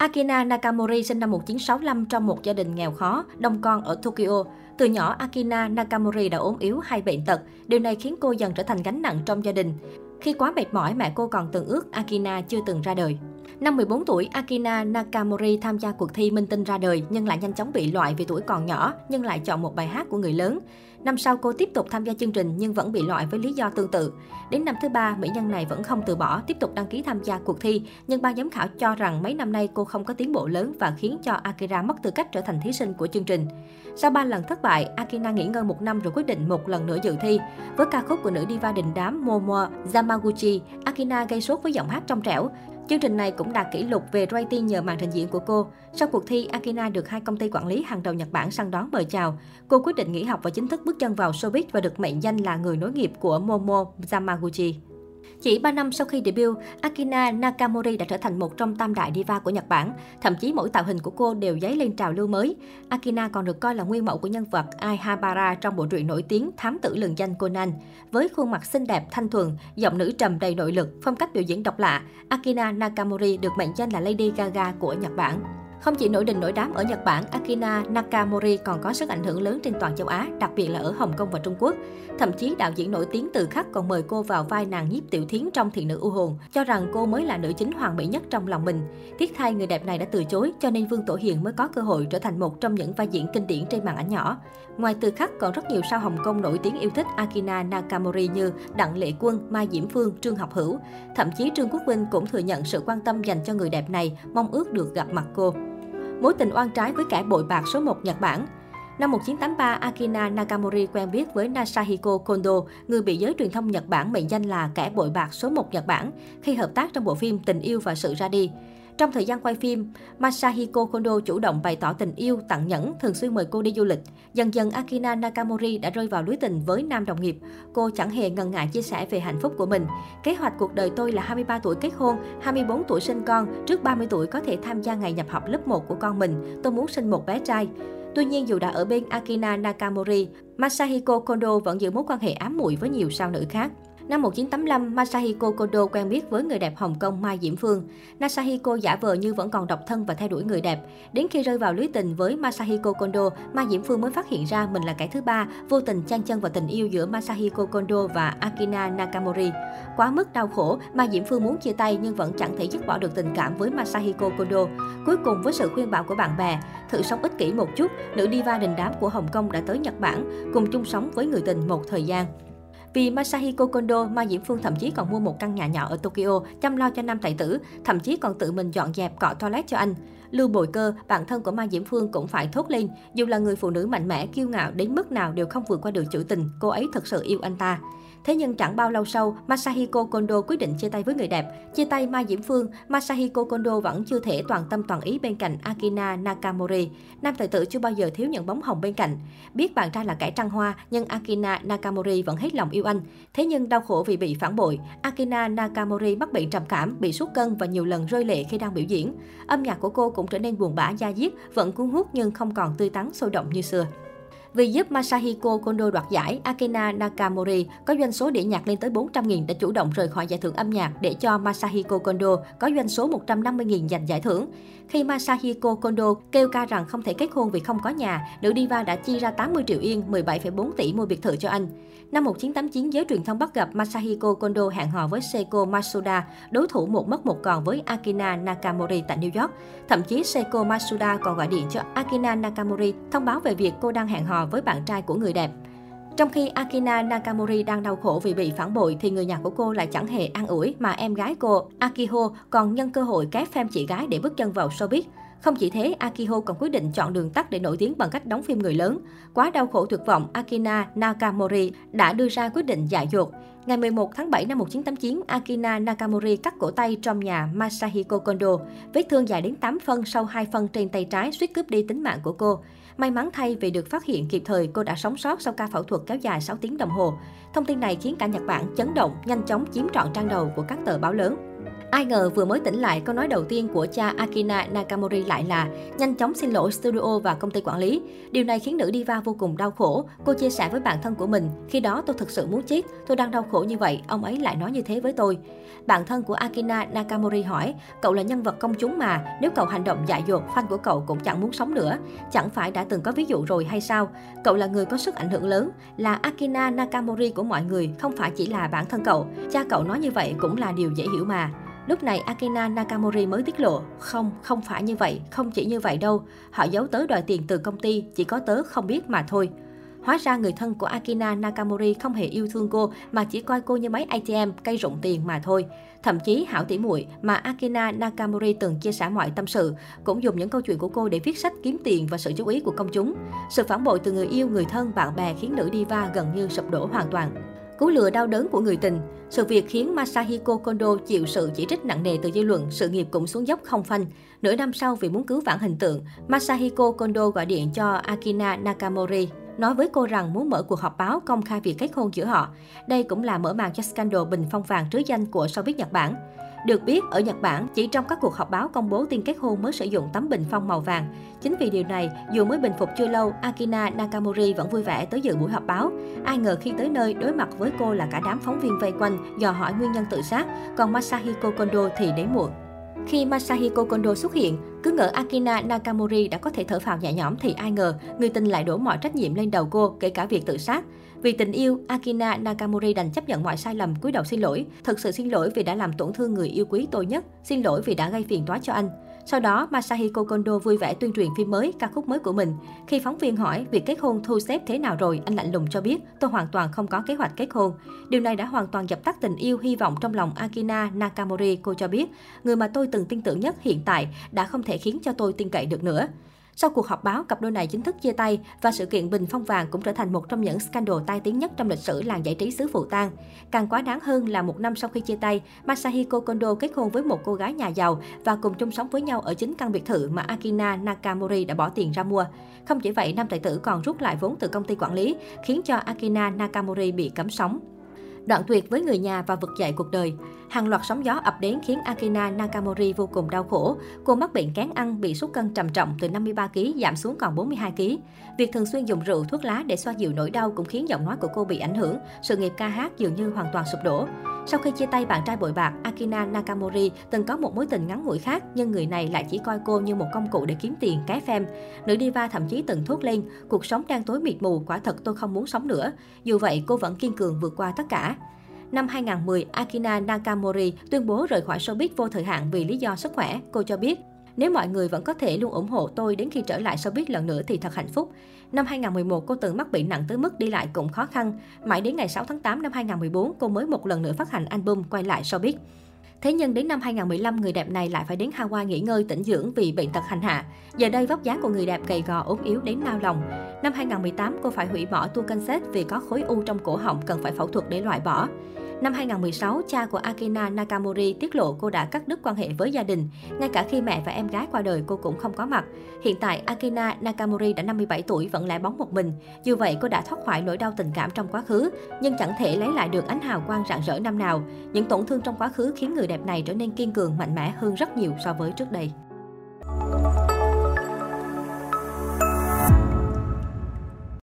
Akina Nakamori sinh năm 1965 trong một gia đình nghèo khó, đông con ở Tokyo. Từ nhỏ, Akina Nakamori đã ốm yếu hay bệnh tật. Điều này khiến cô dần trở thành gánh nặng trong gia đình. Khi quá mệt mỏi, mẹ cô còn từng ước Akina chưa từng ra đời. Năm 14 tuổi, Akina Nakamori tham gia cuộc thi Minh Tinh ra đời nhưng lại nhanh chóng bị loại vì tuổi còn nhỏ, nhưng lại chọn một bài hát của người lớn. Năm sau cô tiếp tục tham gia chương trình nhưng vẫn bị loại với lý do tương tự. Đến năm thứ ba, mỹ nhân này vẫn không từ bỏ, tiếp tục đăng ký tham gia cuộc thi, nhưng ban giám khảo cho rằng mấy năm nay cô không có tiến bộ lớn và khiến cho Akira mất tư cách trở thành thí sinh của chương trình. Sau 3 lần thất bại, Akina nghỉ ngơi một năm rồi quyết định một lần nữa dự thi. Với ca khúc của nữ diva đình đám Momo Yamaguchi, Akina gây sốt với giọng hát trong trẻo. Chương trình này cũng đạt kỷ lục về rating nhờ màn trình diễn của cô. Sau cuộc thi, Akina được hai công ty quản lý hàng đầu Nhật Bản săn đón mời chào. Cô quyết định nghỉ học và chính thức bước chân vào showbiz và được mệnh danh là người nối nghiệp của Momo Yamaguchi. Chỉ 3 năm sau khi debut, Akina Nakamori đã trở thành một trong tam đại diva của Nhật Bản. Thậm chí mỗi tạo hình của cô đều dấy lên trào lưu mới. Akina còn được coi là nguyên mẫu của nhân vật Ai Habara trong bộ truyện nổi tiếng Thám tử lừng danh Conan. Với khuôn mặt xinh đẹp, thanh thuần, giọng nữ trầm đầy nội lực, phong cách biểu diễn độc lạ, Akina Nakamori được mệnh danh là Lady Gaga của Nhật Bản. Không chỉ nổi đình nổi đám ở Nhật Bản, Akina Nakamori còn có sức ảnh hưởng lớn trên toàn châu Á, đặc biệt là ở Hồng Kông và Trung Quốc. Thậm chí đạo diễn nổi tiếng từ khắc còn mời cô vào vai nàng nhiếp tiểu thiến trong Thiện nữ u hồn, cho rằng cô mới là nữ chính hoàn mỹ nhất trong lòng mình. Tiếc thay người đẹp này đã từ chối, cho nên Vương Tổ Hiền mới có cơ hội trở thành một trong những vai diễn kinh điển trên màn ảnh nhỏ. Ngoài từ khắc còn rất nhiều sao Hồng Kông nổi tiếng yêu thích Akina Nakamori như Đặng Lệ Quân, Mai Diễm Phương, Trương Học Hữu. Thậm chí Trương Quốc Vinh cũng thừa nhận sự quan tâm dành cho người đẹp này, mong ước được gặp mặt cô mối tình oan trái với kẻ bội bạc số 1 Nhật Bản. Năm 1983, Akina Nakamori quen biết với Nasahiko Kondo, người bị giới truyền thông Nhật Bản mệnh danh là kẻ bội bạc số 1 Nhật Bản, khi hợp tác trong bộ phim Tình yêu và sự ra đi. Trong thời gian quay phim, Masahiko Kondo chủ động bày tỏ tình yêu, tặng nhẫn, thường xuyên mời cô đi du lịch. Dần dần Akina Nakamori đã rơi vào lưới tình với nam đồng nghiệp. Cô chẳng hề ngần ngại chia sẻ về hạnh phúc của mình. Kế hoạch cuộc đời tôi là 23 tuổi kết hôn, 24 tuổi sinh con, trước 30 tuổi có thể tham gia ngày nhập học lớp 1 của con mình. Tôi muốn sinh một bé trai. Tuy nhiên, dù đã ở bên Akina Nakamori, Masahiko Kondo vẫn giữ mối quan hệ ám muội với nhiều sao nữ khác. Năm 1985, Masahiko Kondo quen biết với người đẹp Hồng Kông Mai Diễm Phương. Masahiko giả vờ như vẫn còn độc thân và theo đuổi người đẹp. Đến khi rơi vào lưới tình với Masahiko Kondo, Mai Diễm Phương mới phát hiện ra mình là kẻ thứ ba, vô tình chan chân vào tình yêu giữa Masahiko Kondo và Akina Nakamori. Quá mức đau khổ, Mai Diễm Phương muốn chia tay nhưng vẫn chẳng thể dứt bỏ được tình cảm với Masahiko Kondo. Cuối cùng với sự khuyên bảo của bạn bè, thử sống ích kỷ một chút, nữ diva đình đám của Hồng Kông đã tới Nhật Bản, cùng chung sống với người tình một thời gian. Vì Masahiko Kondo, Mai Diễm Phương thậm chí còn mua một căn nhà nhỏ ở Tokyo, chăm lo cho nam tài tử, thậm chí còn tự mình dọn dẹp cọ toilet cho anh. Lưu Bồi Cơ, bạn thân của Mai Diễm Phương cũng phải thốt lên, dù là người phụ nữ mạnh mẽ, kiêu ngạo đến mức nào đều không vượt qua được chữ tình, cô ấy thật sự yêu anh ta. Thế nhưng chẳng bao lâu sau, Masahiko Kondo quyết định chia tay với người đẹp. Chia tay Mai Diễm Phương, Masahiko Kondo vẫn chưa thể toàn tâm toàn ý bên cạnh Akina Nakamori. Nam tài tử chưa bao giờ thiếu những bóng hồng bên cạnh. Biết bạn trai là kẻ trăng hoa, nhưng Akina Nakamori vẫn hết lòng yêu anh. Thế nhưng đau khổ vì bị phản bội, Akina Nakamori mắc bệnh trầm cảm, bị sút cân và nhiều lần rơi lệ khi đang biểu diễn. Âm nhạc của cô cũng trở nên buồn bã da diết, vẫn cuốn hút nhưng không còn tươi tắn sôi động như xưa. Vì giúp Masahiko Kondo đoạt giải, Akina Nakamori có doanh số đĩa nhạc lên tới 400.000 đã chủ động rời khỏi giải thưởng âm nhạc để cho Masahiko Kondo có doanh số 150.000 giành giải thưởng. Khi Masahiko Kondo kêu ca rằng không thể kết hôn vì không có nhà, nữ diva đã chi ra 80 triệu yên, 17,4 tỷ mua biệt thự cho anh. Năm 1989, giới truyền thông bắt gặp Masahiko Kondo hẹn hò với Seiko Masuda, đối thủ một mất một còn với Akina Nakamori tại New York. Thậm chí Seiko Masuda còn gọi điện cho Akina Nakamori thông báo về việc cô đang hẹn hò với bạn trai của người đẹp. Trong khi Akina Nakamori đang đau khổ vì bị phản bội thì người nhà của cô lại chẳng hề an ủi mà em gái cô, Akiho, còn nhân cơ hội kép phim chị gái để bước chân vào showbiz. Không chỉ thế, Akiho còn quyết định chọn đường tắt để nổi tiếng bằng cách đóng phim người lớn. Quá đau khổ tuyệt vọng, Akina Nakamori đã đưa ra quyết định dại dột. Ngày 11 tháng 7 năm 1989, Akina Nakamori cắt cổ tay trong nhà Masahiko Kondo. Vết thương dài đến 8 phân sau 2 phân trên tay trái suýt cướp đi tính mạng của cô. May mắn thay vì được phát hiện kịp thời, cô đã sống sót sau ca phẫu thuật kéo dài 6 tiếng đồng hồ. Thông tin này khiến cả Nhật Bản chấn động, nhanh chóng chiếm trọn trang đầu của các tờ báo lớn. Ai ngờ vừa mới tỉnh lại, câu nói đầu tiên của cha Akina Nakamori lại là nhanh chóng xin lỗi studio và công ty quản lý. Điều này khiến nữ diva vô cùng đau khổ. Cô chia sẻ với bản thân của mình, khi đó tôi thực sự muốn chết, tôi đang đau khổ như vậy, ông ấy lại nói như thế với tôi. Bạn thân của Akina Nakamori hỏi, cậu là nhân vật công chúng mà, nếu cậu hành động dại dột, fan của cậu cũng chẳng muốn sống nữa. Chẳng phải đã từng có ví dụ rồi hay sao? Cậu là người có sức ảnh hưởng lớn, là Akina Nakamori của mọi người, không phải chỉ là bản thân cậu. Cha cậu nói như vậy cũng là điều dễ hiểu mà. Lúc này Akina Nakamori mới tiết lộ, không, không phải như vậy, không chỉ như vậy đâu. Họ giấu tớ đòi tiền từ công ty, chỉ có tớ không biết mà thôi. Hóa ra người thân của Akina Nakamori không hề yêu thương cô mà chỉ coi cô như máy ATM cây rụng tiền mà thôi. Thậm chí hảo tỷ muội mà Akina Nakamori từng chia sẻ mọi tâm sự cũng dùng những câu chuyện của cô để viết sách kiếm tiền và sự chú ý của công chúng. Sự phản bội từ người yêu, người thân, bạn bè khiến nữ diva gần như sụp đổ hoàn toàn. Cú lừa đau đớn của người tình. Sự việc khiến Masahiko Kondo chịu sự chỉ trích nặng nề từ dư luận, sự nghiệp cũng xuống dốc không phanh. Nửa năm sau vì muốn cứu vãn hình tượng, Masahiko Kondo gọi điện cho Akina Nakamori, nói với cô rằng muốn mở cuộc họp báo công khai việc kết hôn giữa họ. Đây cũng là mở màn cho scandal bình phong vàng trứ danh của showbiz Nhật Bản. Được biết, ở Nhật Bản, chỉ trong các cuộc họp báo công bố tin kết hôn mới sử dụng tấm bình phong màu vàng. Chính vì điều này, dù mới bình phục chưa lâu, Akina Nakamori vẫn vui vẻ tới dự buổi họp báo. Ai ngờ khi tới nơi, đối mặt với cô là cả đám phóng viên vây quanh, dò hỏi nguyên nhân tự sát, còn Masahiko Kondo thì đến muộn. Khi Masahiko Kondo xuất hiện, cứ ngỡ Akina Nakamori đã có thể thở phào nhẹ nhõm thì ai ngờ người tình lại đổ mọi trách nhiệm lên đầu cô, kể cả việc tự sát. Vì tình yêu, Akina Nakamori đành chấp nhận mọi sai lầm, cúi đầu xin lỗi. Thật sự xin lỗi vì đã làm tổn thương người yêu quý tôi nhất, xin lỗi vì đã gây phiền toái cho anh. Sau đó, Masahiko Kondo vui vẻ tuyên truyền phim mới, ca khúc mới của mình. Khi phóng viên hỏi việc kết hôn thu xếp thế nào rồi, anh lạnh lùng cho biết, tôi hoàn toàn không có kế hoạch kết hôn. Điều này đã hoàn toàn dập tắt tình yêu hy vọng trong lòng Akina Nakamori, cô cho biết. Người mà tôi từng tin tưởng nhất hiện tại đã không thể khiến cho tôi tin cậy được nữa. Sau cuộc họp báo, cặp đôi này chính thức chia tay và sự kiện Bình Phong Vàng cũng trở thành một trong những scandal tai tiếng nhất trong lịch sử làng giải trí xứ Phụ Tang. Càng quá đáng hơn là một năm sau khi chia tay, Masahiko Kondo kết hôn với một cô gái nhà giàu và cùng chung sống với nhau ở chính căn biệt thự mà Akina Nakamori đã bỏ tiền ra mua. Không chỉ vậy, nam tài tử còn rút lại vốn từ công ty quản lý, khiến cho Akina Nakamori bị cấm sóng. Đoạn tuyệt với người nhà và vực dậy cuộc đời. Hàng loạt sóng gió ập đến khiến Akina Nakamori vô cùng đau khổ. Cô mắc bệnh kén ăn, bị sút cân trầm trọng từ 53 kg giảm xuống còn 42 kg. Việc thường xuyên dùng rượu, thuốc lá để xoa dịu nỗi đau cũng khiến giọng nói của cô bị ảnh hưởng. Sự nghiệp ca hát dường như hoàn toàn sụp đổ. Sau khi chia tay bạn trai bội bạc, Akina Nakamori từng có một mối tình ngắn ngủi khác, nhưng người này lại chỉ coi cô như một công cụ để kiếm tiền, cái phem. Nữ diva thậm chí từng thốt lên, cuộc sống đang tối mịt mù, quả thật tôi không muốn sống nữa. Dù vậy, cô vẫn kiên cường vượt qua tất cả. Năm 2010, Akina Nakamori tuyên bố rời khỏi showbiz vô thời hạn vì lý do sức khỏe. Cô cho biết, nếu mọi người vẫn có thể luôn ủng hộ tôi đến khi trở lại showbiz lần nữa thì thật hạnh phúc. Năm 2011, cô từng mắc bệnh nặng tới mức đi lại cũng khó khăn. Mãi đến ngày 6 tháng 8 năm 2014, cô mới một lần nữa phát hành album quay lại showbiz. Thế nhưng đến năm 2015, người đẹp này lại phải đến Hawaii nghỉ ngơi tĩnh dưỡng vì bệnh tật hành hạ. Giờ đây vóc dáng của người đẹp gầy gò ốm yếu đến nao lòng. Năm 2018, cô phải hủy bỏ tour concert vì có khối u trong cổ họng cần phải phẫu thuật để loại bỏ. Năm 2016, cha của Akina Nakamori tiết lộ cô đã cắt đứt quan hệ với gia đình. Ngay cả khi mẹ và em gái qua đời, cô cũng không có mặt. Hiện tại, Akina Nakamori đã 57 tuổi vẫn lẻ bóng một mình. Dù vậy, cô đã thoát khỏi nỗi đau tình cảm trong quá khứ, nhưng chẳng thể lấy lại được ánh hào quang rạng rỡ năm nào. Những tổn thương trong quá khứ khiến người đẹp này trở nên kiên cường, mạnh mẽ hơn rất nhiều so với trước đây.